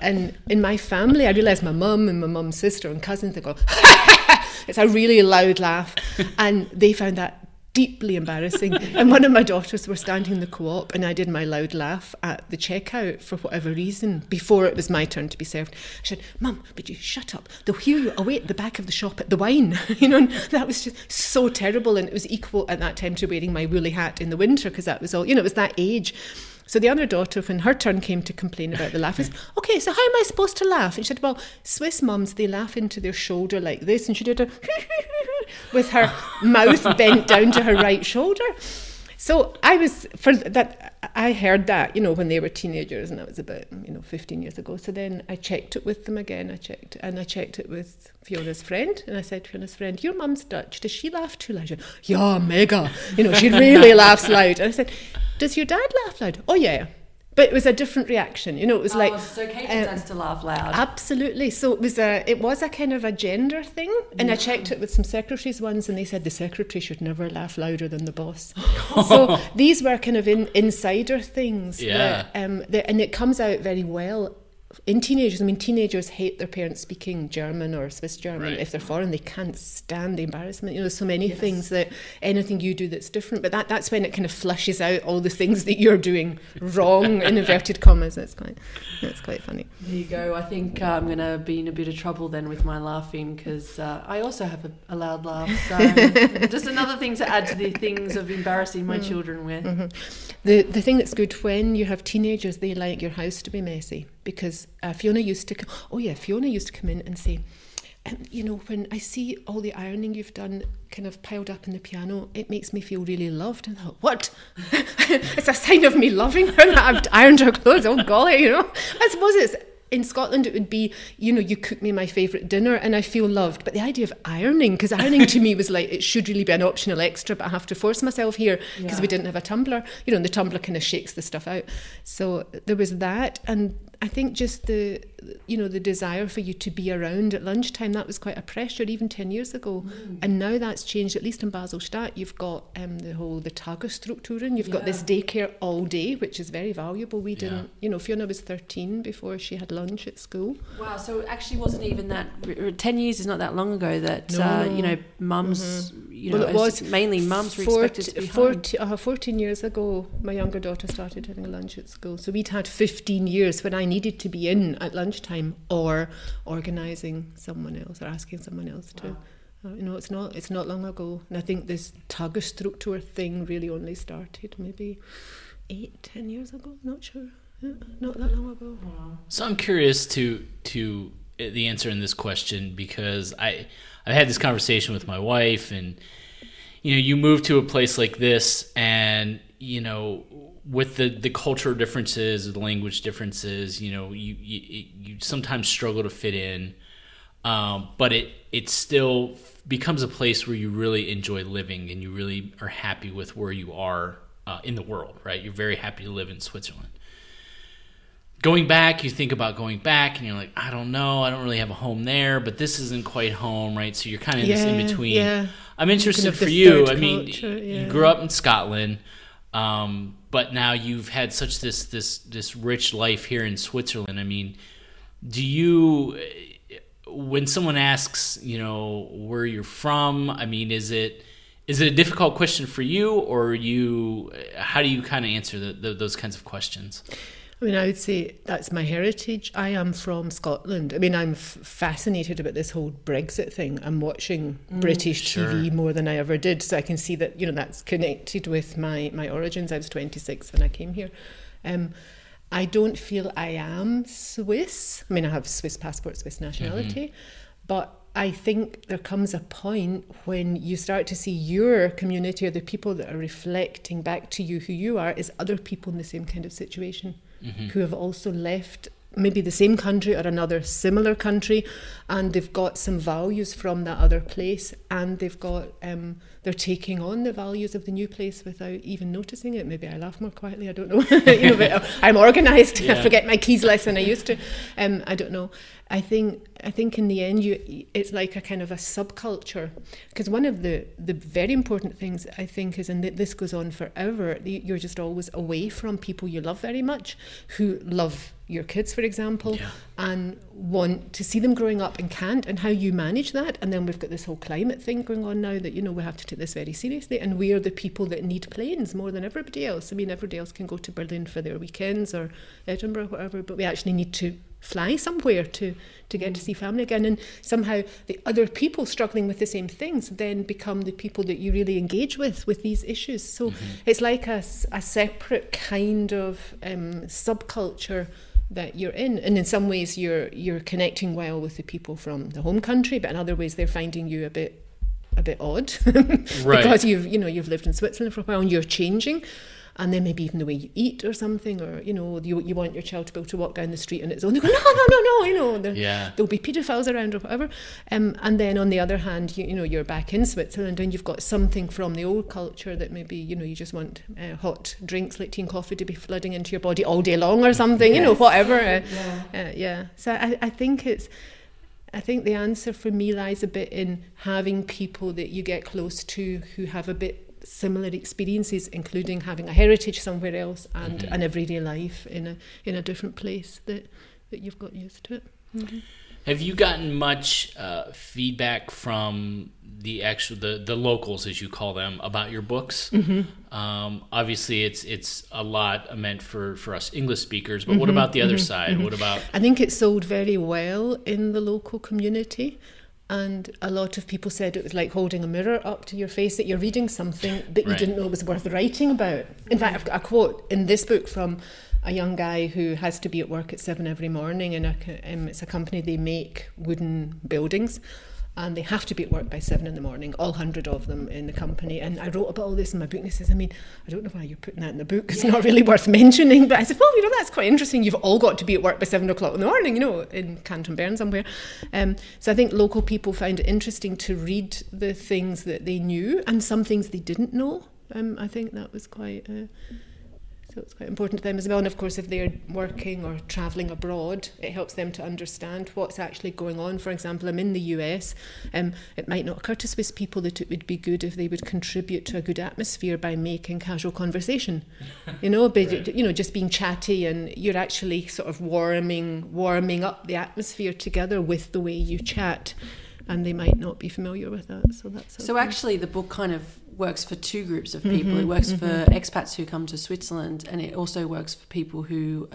and in my family, I realised my mum and my mum's sister and cousins, they go, it's a really loud laugh. And they found that deeply embarrassing. and one of my daughters were standing in the co-op and I did my loud laugh at the checkout for whatever reason before it was my turn to be served. I said, Mum, would you shut up? They'll hear you away at the back of the shop at the wine. you know, and that was just so terrible. And it was equal at that time to wearing my woolly hat in the winter because that was all, you know, it was that age. So the other daughter, when her turn came to complain about the laugh, is okay. So how am I supposed to laugh? And she said, "Well, Swiss mums they laugh into their shoulder like this," and she did a with her mouth bent down to her right shoulder. So I was for that. I heard that you know when they were teenagers, and that was about you know 15 years ago. So then I checked it with them again. I checked and I checked it with Fiona's friend, and I said to Fiona's friend, "Your mum's Dutch. Does she laugh too loud?" She went, yeah, mega. You know, she really laughs loud. And I said, "Does your dad laugh loud?" Oh yeah. But it was a different reaction, you know. It was like oh, so Kate um, tends to laugh loud. Absolutely. So it was a it was a kind of a gender thing, and I checked it with some secretaries once, and they said the secretary should never laugh louder than the boss. so these were kind of in, insider things. Yeah. That, um, that, and it comes out very well in teenagers. I mean, teenagers hate their parents speaking German or Swiss German. Right. If they're foreign, they can't stand the embarrassment. You know, there's so many things that anything you do that's different. But that, that's when it kind of flushes out all the things that you're doing wrong in inverted commas. That's quite that's quite funny. There you go. I think uh, I'm going to be in a bit of trouble then with my laughing because uh, I also have a, a loud laugh. So just another thing to add to the things of embarrassing my children with. The the thing that's good when you have teenagers, they like your house to be messy because uh, Fiona used to. Oh yeah, Fiona used to come in and say, um, you know, when I see all the ironing you've done kind of piled up in the piano, it makes me feel really loved. And I thought, what? it's a sign of me loving her that I've ironed her clothes. Oh golly, you know. I suppose it's in Scotland, it would be, you know, you cook me my favourite dinner and I feel loved. But the idea of ironing, because ironing to me was like, it should really be an optional extra, but I have to force myself here because we didn't have a tumbler. You know, and the tumbler kind of shakes the stuff out. So there was that. And I think just the, you know, the desire for you to be around at lunchtime, that was quite a pressure even 10 years ago. And now that's changed, at least in Baselstadt. You've got um, the whole, the Tagesstrukturen. You've got this daycare all day, which is very valuable. We didn't, you know, Fiona was 13 before she had lunch at school. Wow, so it actually wasn't even that. Ten years is not that long ago that No, uh, no. you know mums. You know, Well, it was mainly mums were expected to be 40, uh, 14 years ago, my younger daughter started having lunch at school. So we'd had 15 years when I needed to be in at lunchtime or organising someone else or asking someone else to. Uh, you know, it's not it's not long ago, and I think this Tagesstruktur thing really only started maybe eight, ten years ago. Not sure, yeah, not that long ago. So I'm curious to to uh, the answer in this question because I I've had this conversation with my wife and you know you move to a place like this and you know with the the cultural differences the language differences you know you you, you sometimes struggle to fit in um, but it it still becomes a place where you really enjoy living and you really are happy with where you are uh, in the world right you're very happy to live in Switzerland going back, you think about going back, and you're like, I don't know, I don't really have a home there, but this isn't quite home, right? So you're kind of in this in between. yeah. I'm interested for you. I mean, culture, you grew up in Scotland, um, but now you've had such this this this rich life here in Switzerland. I mean, do you when someone asks, you know, where you're from? I mean, is it is it a difficult question for you, or you? How do you kind of answer the, the, those kinds of questions? I mean, I would say that's my heritage. I am from Scotland. I mean, I'm f- fascinated about this whole Brexit thing. I'm watching British Sure. TV more than I ever did, so I can see that you know that's connected with my my origins. I was 26 when I came here. Um, I don't feel I am Swiss. I mean, I have Swiss passport, Swiss nationality, but I think there comes a point when you start to see your community or the people that are reflecting back to you who you are is other people in the same kind of situation who have also left maybe the same country or another similar country and they've got some values from that other place and they've got um, they're taking on the values of the new place without even noticing it. Maybe i laugh more quietly i don't know. You know but i'm organized. Yeah. i forget my keys less than i used to. Um, i don't know. I think i think in the end you it's like a kind of a subculture. Because one of the the very important things i think is and this goes on forever you- you're just always away from people you love very much who love your kids for example Yeah. and want to see them growing up and can't and how you manage that. And then we've got this whole climate thing going on now that you know we have to take this very seriously and we are the people that need planes more than everybody else. I mean everybody else can go to berlin for their weekends or edinburgh whatever but we actually need to fly somewhere to to get to see family again. And somehow the other people struggling with the same things then become the people that you really engage with with these issues. So it's like a, a separate kind of um, subculture that you're in. And in some ways you're you're connecting well with the people from the home country but in other ways they're finding you a bit a bit odd. Right. because you've you know you've lived in Switzerland for a while and you're changing and then maybe even the way you eat or something or you know you, you want your child to be able to walk down the street and it's only go no no no no you know there, Yeah. there'll be paedophiles around or whatever. Um, and then on the other hand you, you know you're back in Switzerland and you've got something from the old culture that maybe you know you just want uh, hot drinks like tea and coffee to be flooding into your body all day long or something you know whatever uh, uh, yeah. So I, I think it's I think the answer for me lies a bit in having people that you get close to who have a bit similar experiences, including having a heritage somewhere else and an everyday life in a in a different place that that you've got used to it. Have you gotten much uh, feedback from the actual the, the locals, as you call them, about your books? Mm-hmm. Um, obviously, it's it's a lot meant for, for us English speakers, Mm-hmm. but what about the other side? What about I think it sold very well in the local community. And a lot of people said it was like holding a mirror up to your face, that you're reading something that you Right. didn't know was worth writing about. In fact, I've got a quote in this book from a young guy who has to be at work at seven every morning. And um, it's a company, they make wooden buildings. And they have to be at work by seven in the morning, all hundred of them in the company. And I wrote about all this in my book. And he says, I mean, I don't know why you're putting that in the book. It's not really worth mentioning. But I said, well, you know, that's quite interesting. You've all got to be at work by seven o'clock in the morning, you know, in Canton Bern somewhere. Um, so I think local people found it interesting to read the things that they knew and some things they didn't know. Um, I think that was quite. Uh, so it's quite important to them as well. And of course, if they're working or travelling abroad, it helps them to understand what's actually going on. For example, I'm in the US. Um, it might not occur to Swiss people that it would be good if they would contribute to a good atmosphere by making casual conversation. You know, but, you know, just being chatty and you're actually sort of warming, warming up the atmosphere together with the way you chat. And they might not be familiar with that. So that's So actually, the book kind of works for two groups of Mm-hmm, people. it works for expats who come to Switzerland, and it also works for people who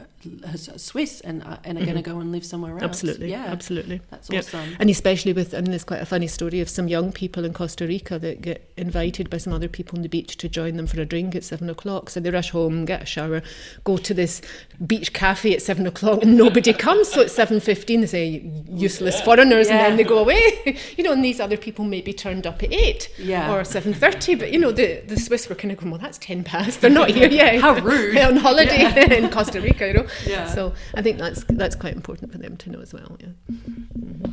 Swiss and are, and are going to go and live somewhere else. Mm-hmm. Absolutely, yeah, absolutely. That's Yeah. awesome. And especially with, and there's quite a funny story of some young people in Costa Rica that get invited by some other people on the beach to join them for a drink at seven o'clock. So they rush home, get a shower, go to this beach cafe at seven o'clock, and nobody comes. So at seven fifteen, they say useless foreigners, and then they go away. you know, and these other people maybe turned up at eight Yeah. or seven thirty. But you know, the the Swiss were kind of going, well, that's ten past. They're not here yet. How rude. They're on holiday in Costa Rica, you know. Yeah. So I think that's that's quite important for them to know as well. Yeah.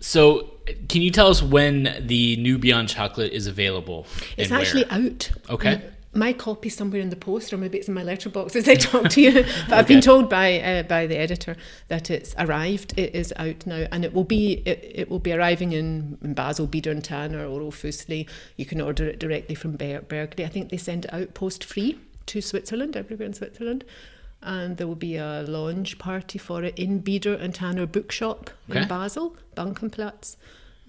so? Can you tell us when the new Beyond Chocolate is available? It's and where? actually out. Okay. my copy somewhere in the post, or maybe it's in my letterbox as I talk to you. but I've been told by uh, by the editor that it's arrived. It is out now, and it will be it, it will be arriving in, in Basel, Bider and Tanner, or Orell Füssli. You can order it directly from Ber- Bergli. I think they send it out post free to Switzerland, everywhere in Switzerland. And there will be a launch party for it in Bider and Tanner Bookshop Okay. in Basel, Bankenplatz,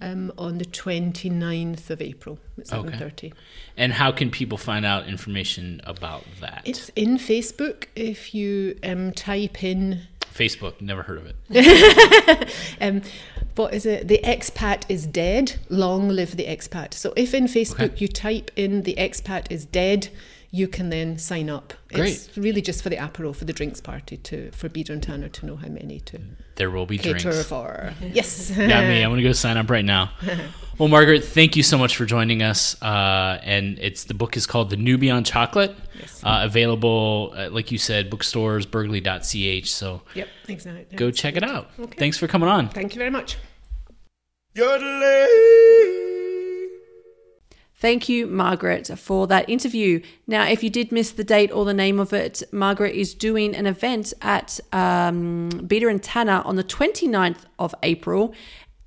um, on the 29th of April at Okay. 7.30. And how can people find out information about that? It's in Facebook. If you um, type in, Facebook. Never heard of it. um, what is it? The expat is dead. Long live the expat. So if in Facebook Okay. you type in the expat is dead, you can then sign up. It's really just for the apero, for the drinks party, to for Bider and Tanner to know how many to There will be cater drinks. for. Yes. Got me. I'm gonna go sign up right now. Well, Margaret, thank you so much for joining us. Uh, and it's the book is called The New Beyond Chocolate. Yes. Uh, available, uh, like you said, bookstores, Bergli.ch. So Yep, exactly. go check it out. Okay. Thanks for coming on. Thank you very much. Thank you, Margaret, for that interview. Now, if you did miss the date or the name of it, Margaret is doing an event at um, Bider and Tanner on the 29th of April,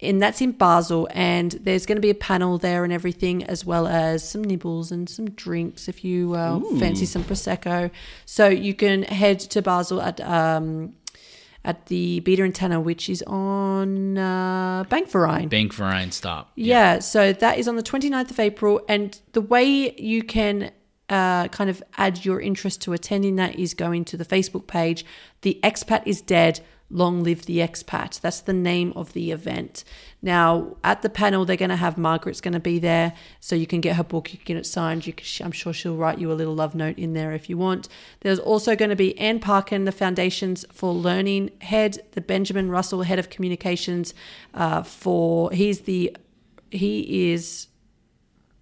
and that's in Basel. And there's going to be a panel there and everything, as well as some nibbles and some drinks if you uh, fancy some Prosecco. So you can head to Basel at. Um, at the Bider and Tanner, which is on uh, Bankverein. Bank Verein stop. Yeah, so that is on the 29th of April. And the way you can uh, kind of add your interest to attending that is going to the Facebook page. The Expat is Dead. Long live the expat. That's the name of the event. Now, at the panel, they're going to have Margaret's going to be there, so you can get her book, you can get it signed. Can, I'm sure she'll write you a little love note in there if you want. There's also going to be Anne Parkin, the Foundations for Learning head, the Benjamin Russell head of communications uh, for. He's the he is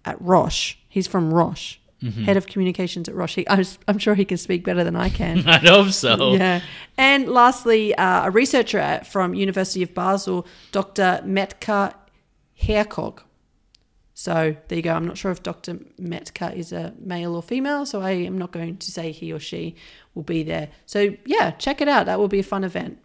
at Roche. He's from Roche, head of communications at Roche. I'm, I'm sure he can speak better than I can. I hope so. Yeah. And lastly, uh, a researcher at- from University of Basel, Dr. Metka Hercog. So there you go. I'm not sure if Dr. Metka is a male or female, so I am not going to say he or she will be there. So yeah, check it out. That will be a fun event.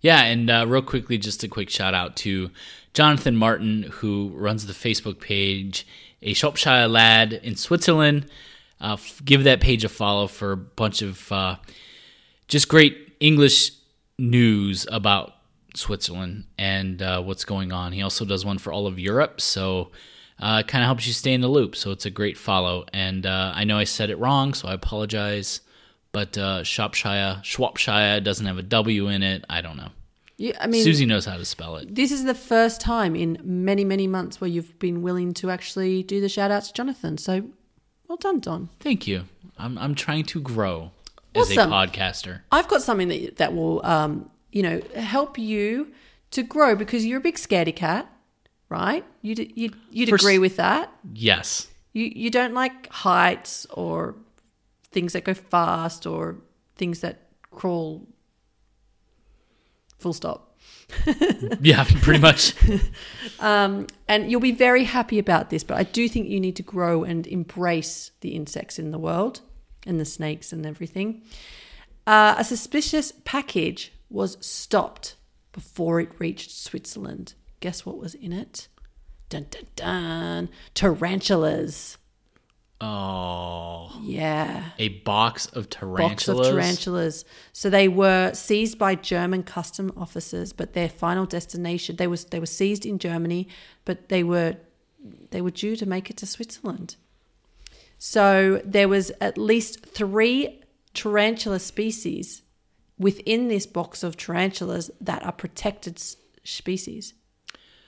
Yeah, and uh, real quickly, just a quick shout out to Jonathan Martin, who runs the Facebook page, a Shropshire lad in Switzerland. Uh, f- give that page a follow for a bunch of uh, just great English news about Switzerland and uh, what's going on. He also does one for all of Europe, so uh, kind of helps you stay in the loop. So it's a great follow. And uh, I know I said it wrong, so I apologize. But uh, Shropshire, Shropshire doesn't have a W in it. I don't know. Yeah, I mean, Susie knows how to spell it. this is the first time in many, many months where you've been willing to actually do the shout outs to Jonathan. So well done, Don. Thank you. I'm I'm trying to grow as a podcaster. I've got something that that will, um, you know, help you to grow because you're a big scaredy cat, right? You'd you'd, you'd For s- agree with that. Yes. You you don't like heights or things that go fast or things that crawl. Full stop. Yeah, pretty much. And you'll be very happy about this, but I do think you need to grow and embrace the insects in the world and the snakes and everything. Uh, a suspicious package was stopped before it reached Switzerland. Guess what was in it? Dun dun dun. Tarantulas. Oh, Yeah. a box of tarantulas. Box of tarantulas. So they were seized by German custom officers, but their final destination they was they were seized in Germany, but they were they were due to make it to Switzerland. So there was at least three tarantula species within this box of tarantulas that are protected species.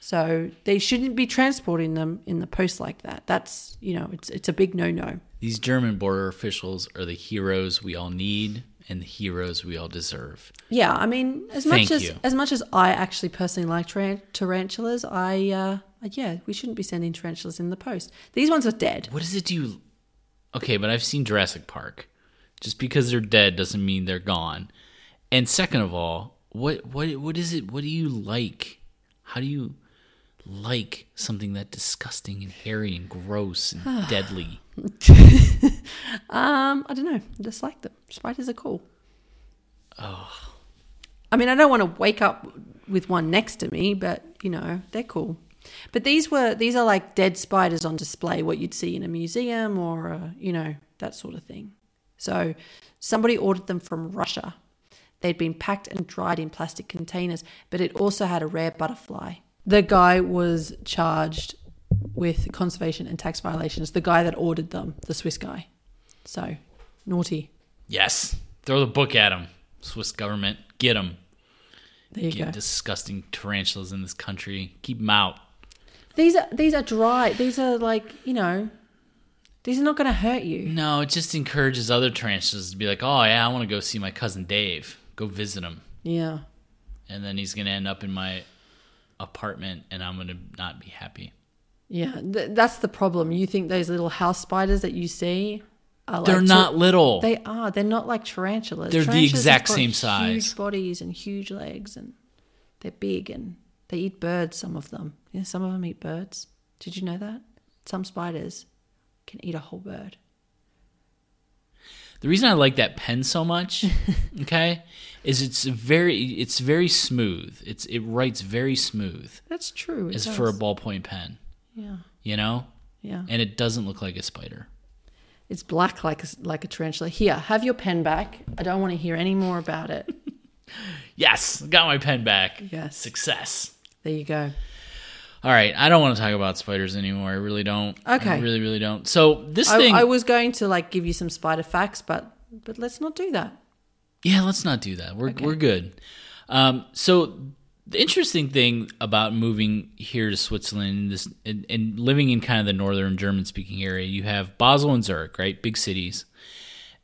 So they shouldn't be transporting them in the post like that. That's you know it's it's a big no no. These German border officials are the heroes we all need and the heroes we all deserve. Yeah, I mean, as Thank much as you. as much as I actually personally like taran- tarantulas, I uh, yeah, we shouldn't be sending tarantulas in the post. These ones are dead. What does it do? Okay, but I've seen Jurassic Park. Just because they're dead doesn't mean they're gone. And second of all, what what what is it? What do you like? How do you like something that disgusting and hairy and gross and deadly? Um, I don't know. I just like them. Spiders are cool. Oh. I mean, I don't want to wake up with one next to me, but you know, they're cool. But these were these are like dead spiders on display, what you'd see in a museum or a, you know that sort of thing. So somebody ordered them from Russia. They'd been packed and dried in plastic containers, but it also had a rare butterfly. The guy was charged with conservation and tax violations. The guy that ordered them, the Swiss guy. So naughty. Yes. Throw the book at him. Swiss government. Get him. There you Get go. disgusting tarantulas in this country. Keep them out. These are these are dry. These are like you know, these are not going to hurt you. No, it just encourages other tarantulas to be like, oh, yeah, I want to go see my cousin Dave. Go visit him. Yeah. And then he's going to end up in my apartment and I'm going to not be happy. Yeah, th- that's the problem. You think those little house spiders that you see are They're like not little. They are. They're not like tarantulas. They're the Tarantulas exact have got same size. Huge bodies and huge legs, and they're big and they eat birds. Some of them. Yeah, some of them eat birds. Did you know that? Some spiders can eat a whole bird. The reason I like that pen so much, okay, is it's very it's very smooth. It's it writes very smooth That's true. it as for a ballpoint pen, yeah, you know? yeah. And it doesn't look like a spider. It's black like a, like a tarantula. Here, have your pen back. I don't want to hear any more about it. Yes, got my pen back. Yes. Success. There you go. All right, I don't want to talk about spiders anymore. I really don't. Okay. I really, really don't. So this I, thing, I was going to like give you some spider facts, but but let's not do that. Yeah, let's not do that. We're we're good. Um, so the interesting thing about moving here to Switzerland this and, and living in kind of the northern German speaking area, you have Basel and Zurich, right? Big cities.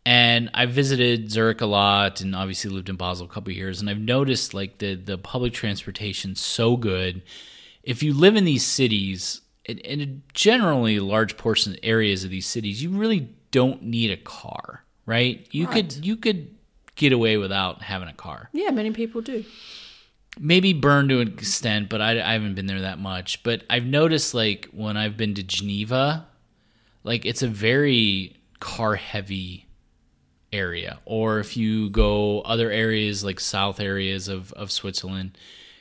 And I visited Zurich a lot and obviously lived in Basel a couple of years and I've noticed like the the public transportation so good. If you live in these cities and, and generally large portion areas of these cities, you really don't need a car, right? You Right. could you could get away without having a car Yeah, many people do. maybe Bern to an extent, but I, I haven't been there that much. But I've noticed like when I've been to Geneva, like it's a very car heavy area. Or if you go other areas like south areas of, of Switzerland,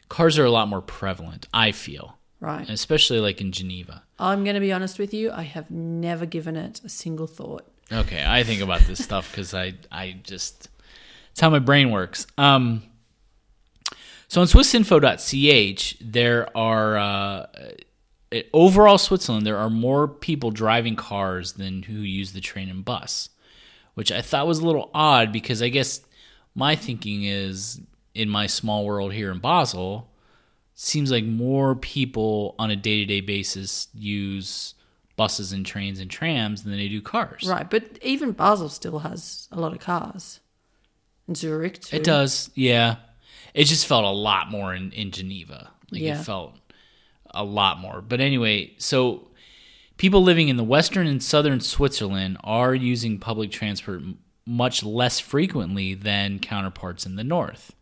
cars are a lot more prevalent, I feel. Right. Especially like in Geneva. I'm going to be honest with you. I have never given it a single thought. Okay, I think about this stuff because I I just how my brain works. Um, so on SwissInfo.ch, there are uh, overall Switzerland there are more people driving cars than who use the train and bus, which I thought was a little odd because I guess my thinking is in my small world here in Basel, seems like more people on a day to day basis use buses and trains and trams than they do cars. Right. But even Basel still has a lot of cars. Zurich, too. It does, yeah. It just felt a lot more in, in Geneva. Like Yeah. it felt a lot more. But anyway, so people living in the western and southern Switzerland are using public transport m- much less frequently than counterparts in the north.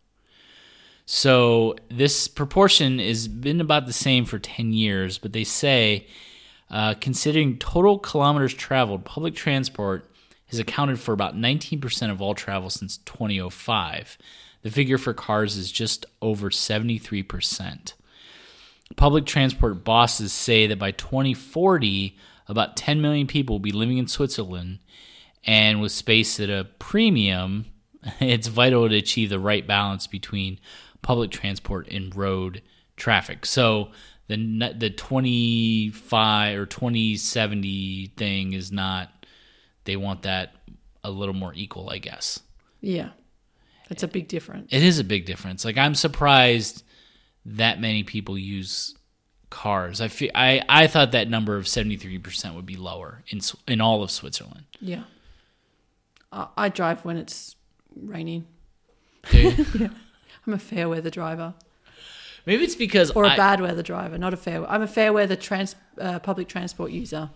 So this proportion has been about the same for 10 years, but they say, uh, considering total kilometers traveled, public transport has accounted for about 19% of all travel since 2005. The figure for cars is just over 73%. Public transport bosses say that by 2040, about 10 million people will be living in Switzerland, and with space at a premium, it's vital to achieve the right balance between public transport and road traffic. So the the 25 or 2070 thing is not they want that a little more equal, I guess. Yeah. That's a big difference. It is a big difference. Like I'm surprised that many people use cars. I feel, I I thought that number of 73% would be lower in in all of Switzerland. Yeah. I, I drive when it's raining. You? I'm a fair weather driver. Maybe it's because Or a I- bad weather driver, not a fair. I'm a fair weather trans, uh, public transport user.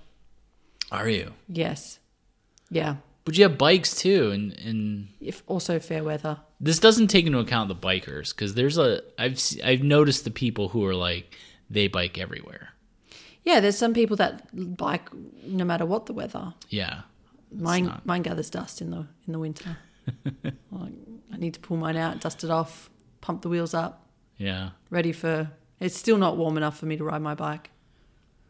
Are you? Yes. Yeah. But you have bikes too, and and If also fair weather. this doesn't take into account the bikers because there's a I've I've noticed the people who are like they bike everywhere. Yeah, there's some people that bike no matter what the weather. Yeah. Mine not- mine gathers dust in the in the winter. Like, I need to pull mine out, dust it off, pump the wheels up, Yeah. ready for. It's still not warm enough for me to ride my bike.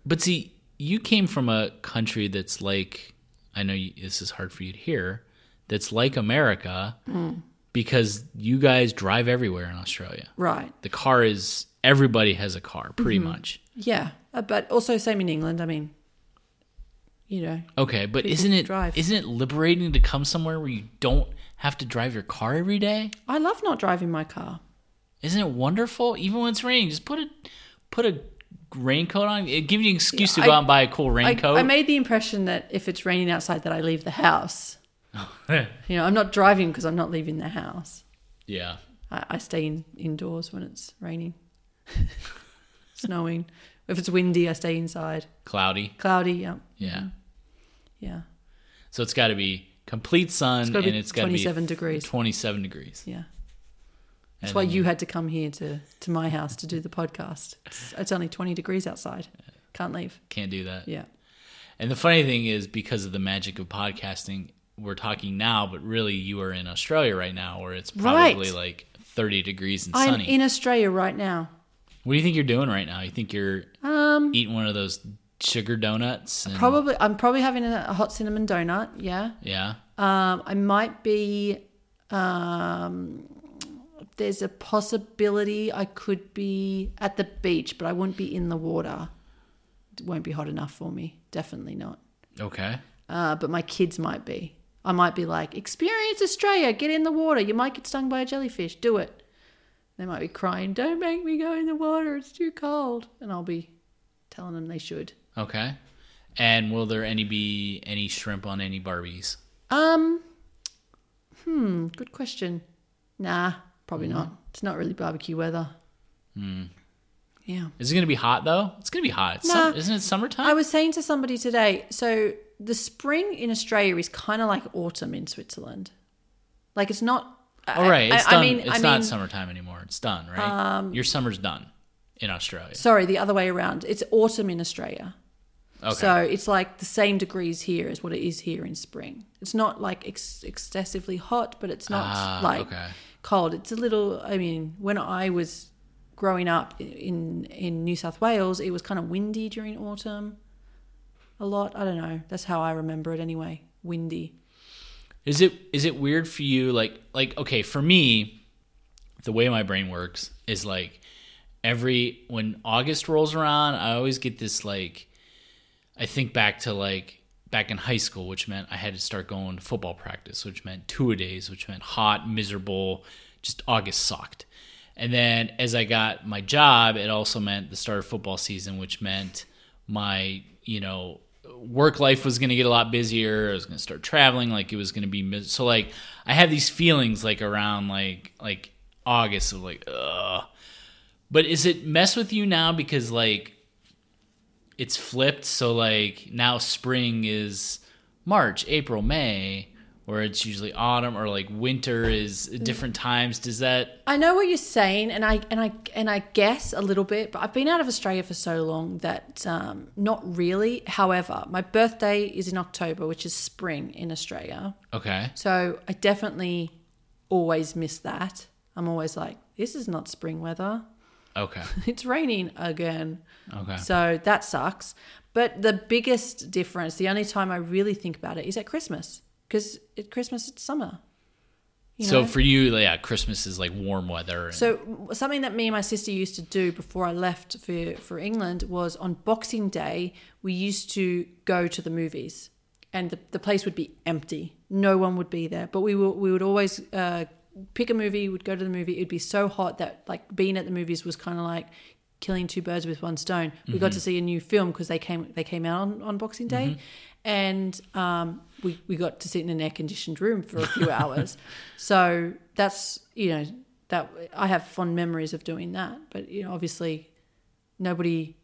But see, you came from a country that's like, I know you, this is hard for you to hear, that's like America because you guys drive everywhere in Australia. Right. The car is, everybody has a car pretty much. Yeah, uh, but also same in England. I mean, you know, Okay, but isn't it drive. isn't it liberating to come somewhere where you don't have to drive your car every day? I love not driving my car. Isn't it wonderful? Even when it's raining, just put a put a raincoat on. It gives you an excuse to I- go out and buy a cool I, raincoat. I made the impression that if it's raining outside, that I leave the house. You know, I'm not driving because I'm not leaving the house. yeah. I, I stay in, indoors when it's raining, snowing. If it's windy, I stay inside. Cloudy. Cloudy, yeah, Yeah. Mm-hmm. yeah, So it's got to be complete sun It's gotta and be it's got to be 27 degrees. 27 degrees. yeah. That's why you had to come here to, to my house to do the podcast. It's, it's only 20 degrees outside. Can't leave. can't do that. Yeah. And the funny thing is because of the magic of podcasting, we're talking now, but really you are in Australia right now where it's probably Right. like 30 degrees and sunny. I'm in Australia right now. what do you think you're doing right now? You think you're Um, eating one of those sugar donuts? And, probably, I'm probably having a, a hot cinnamon donut. Yeah. Yeah. Um, I might be. Um, there's a possibility I could be at the beach, but I won't be in the water. It won't be hot enough for me. Definitely not. Okay. Uh, but my kids might be. I might be like, experience Australia, get in the water. You might get stung by a jellyfish. Do it. They might be crying, don't make me go in the water. It's too cold. And I'll be telling them they should. Okay. And will there any be any shrimp on any Barbies? Um, hmm, good question. Nah, probably not. It's not really barbecue weather. Yeah. Is it going to be hot though? It's going to be hot. It's Nah. sum- isn't it summertime? I was saying to somebody today, so the spring in Australia is kind of like autumn in Switzerland. Like it's not. All right. It's I, done. It's not um, summertime anymore. It's done, right? Your summer's done in Australia. Sorry, the other way around. It's autumn in Australia. Okay. So it's like the same degrees here as what it is here in spring. It's not like ex- excessively hot, but it's not Ah, like okay. Cold. It's a little. I mean, when I was growing up in in New South Wales, it was kind of windy during autumn. A lot. I don't know. That's how I remember it anyway. Windy. Is it is it weird for you like like okay, for me the way my brain works is like every when August rolls around, I always get this like I think back to like back in high school, which meant I had to start going to football practice, which meant two a days, which meant hot, miserable, just August sucked. And then as I got my job, it also meant the start of football season, which meant my, you know, work life was going to get a lot busier. I was going to start traveling. Like it was going to be mis- so. Like I had these feelings like around like like August of like ugh. But is it mess with you now because like it's flipped? So like now spring is March, April, May, where it's usually autumn or like winter is different times. Does that I know what you're saying, and I and I and I guess a little bit, but I've been out of Australia for so long that um, not really. However, my birthday is in October, which is spring in Australia, okay? so I definitely always miss that. I'm always like, this is not spring weather. Okay. It's raining again. Okay. So that sucks. But the biggest difference, the only time I really think about it is at Christmas, because at Christmas it's summer. you So for you, yeah, Christmas is like warm weather. And, So something that me and my sister used to do before I left for for England was on Boxing Day we used to go to the movies, and the, the place would be empty. No one would be there, but we will we would always uh, pick a movie. Would go to the movie. It'd be so hot that like being at the movies was kind of like killing two birds with one stone. We got to see a new film because they came they came out on, on Boxing Day, and um, we we got to sit in an air conditioned room for a few hours. So that's you know that I have fond memories of doing that. But you know, obviously, nobody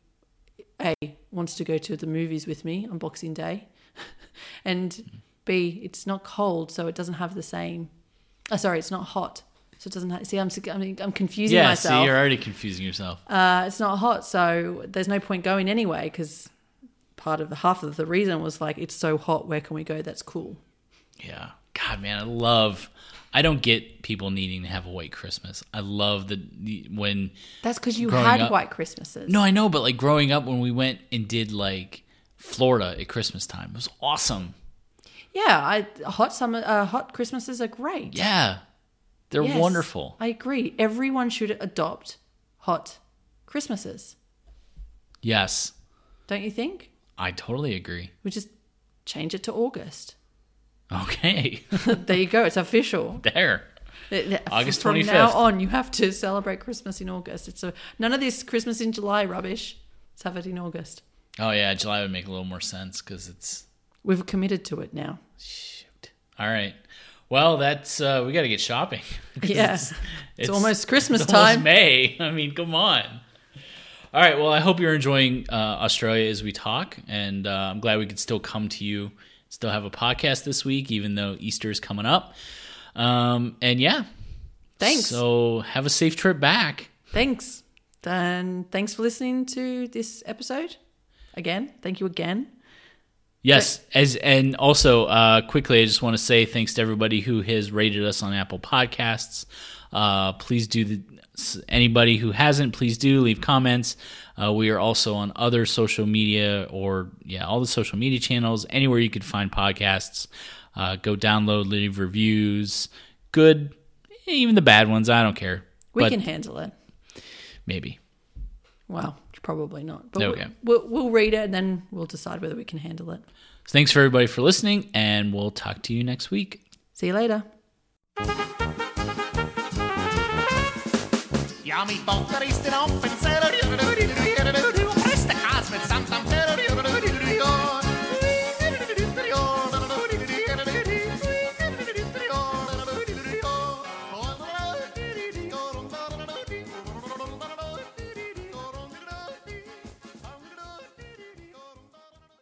a wants to go to the movies with me on Boxing Day, and b it's not cold, so it doesn't have the same. Oh, sorry, it's not hot, So it doesn't ha- see. I'm s- I mean, I'm confusing Yeah, myself. see, you're already confusing yourself. uh, it's not hot, so there's no point going anyway because part of the half of the reason was like it's so hot. Where can we go? That's cool. Yeah. God, man, I love. I don't get people needing to have a white Christmas. I love the, the when. That's because you had up- white Christmases. No, I know, but like growing up when we went and did like Florida at Christmas time, it was awesome. Yeah, I hot summer, uh, hot Christmases are great. Yeah, they're Yes, wonderful. I agree. Everyone should adopt hot Christmases, Yes, don't you think? I totally agree. We just change it to August. Okay, there you go. It's official. there. Uh, August From now on, you have to celebrate Christmas in August. It's a none of this Christmas in July rubbish. Let's have it in August. Oh yeah, July would make a little more sense because it's We've committed to it now. shoot. All right. Well, that's uh, we got to get shopping. Yeah. it's, It's almost Christmas it's almost time. May. I mean, come on. All right. Well, I hope you're enjoying uh, Australia as we talk, and uh, I'm glad we could still come to you, still have a podcast this week, even though Easter is coming up. Um, and yeah, Thanks. So have a safe trip back. Thanks. And thanks for listening to this episode. Again, thank you again. Yes, as and also uh, quickly, I just want to say thanks to everybody who has rated us on Apple Podcasts. Uh, please do the anybody who hasn't, please do leave comments. Uh, we are also on other social media or yeah, all the social media channels. Anywhere you could find podcasts, uh, go download, leave reviews. Good, even the bad ones. I don't care. We but can handle it. maybe. Well, probably not. But Okay. we'll, we'll read it and then we'll decide whether we can handle it. So thanks for everybody for listening, and we'll talk to you next week. See you later. Ja,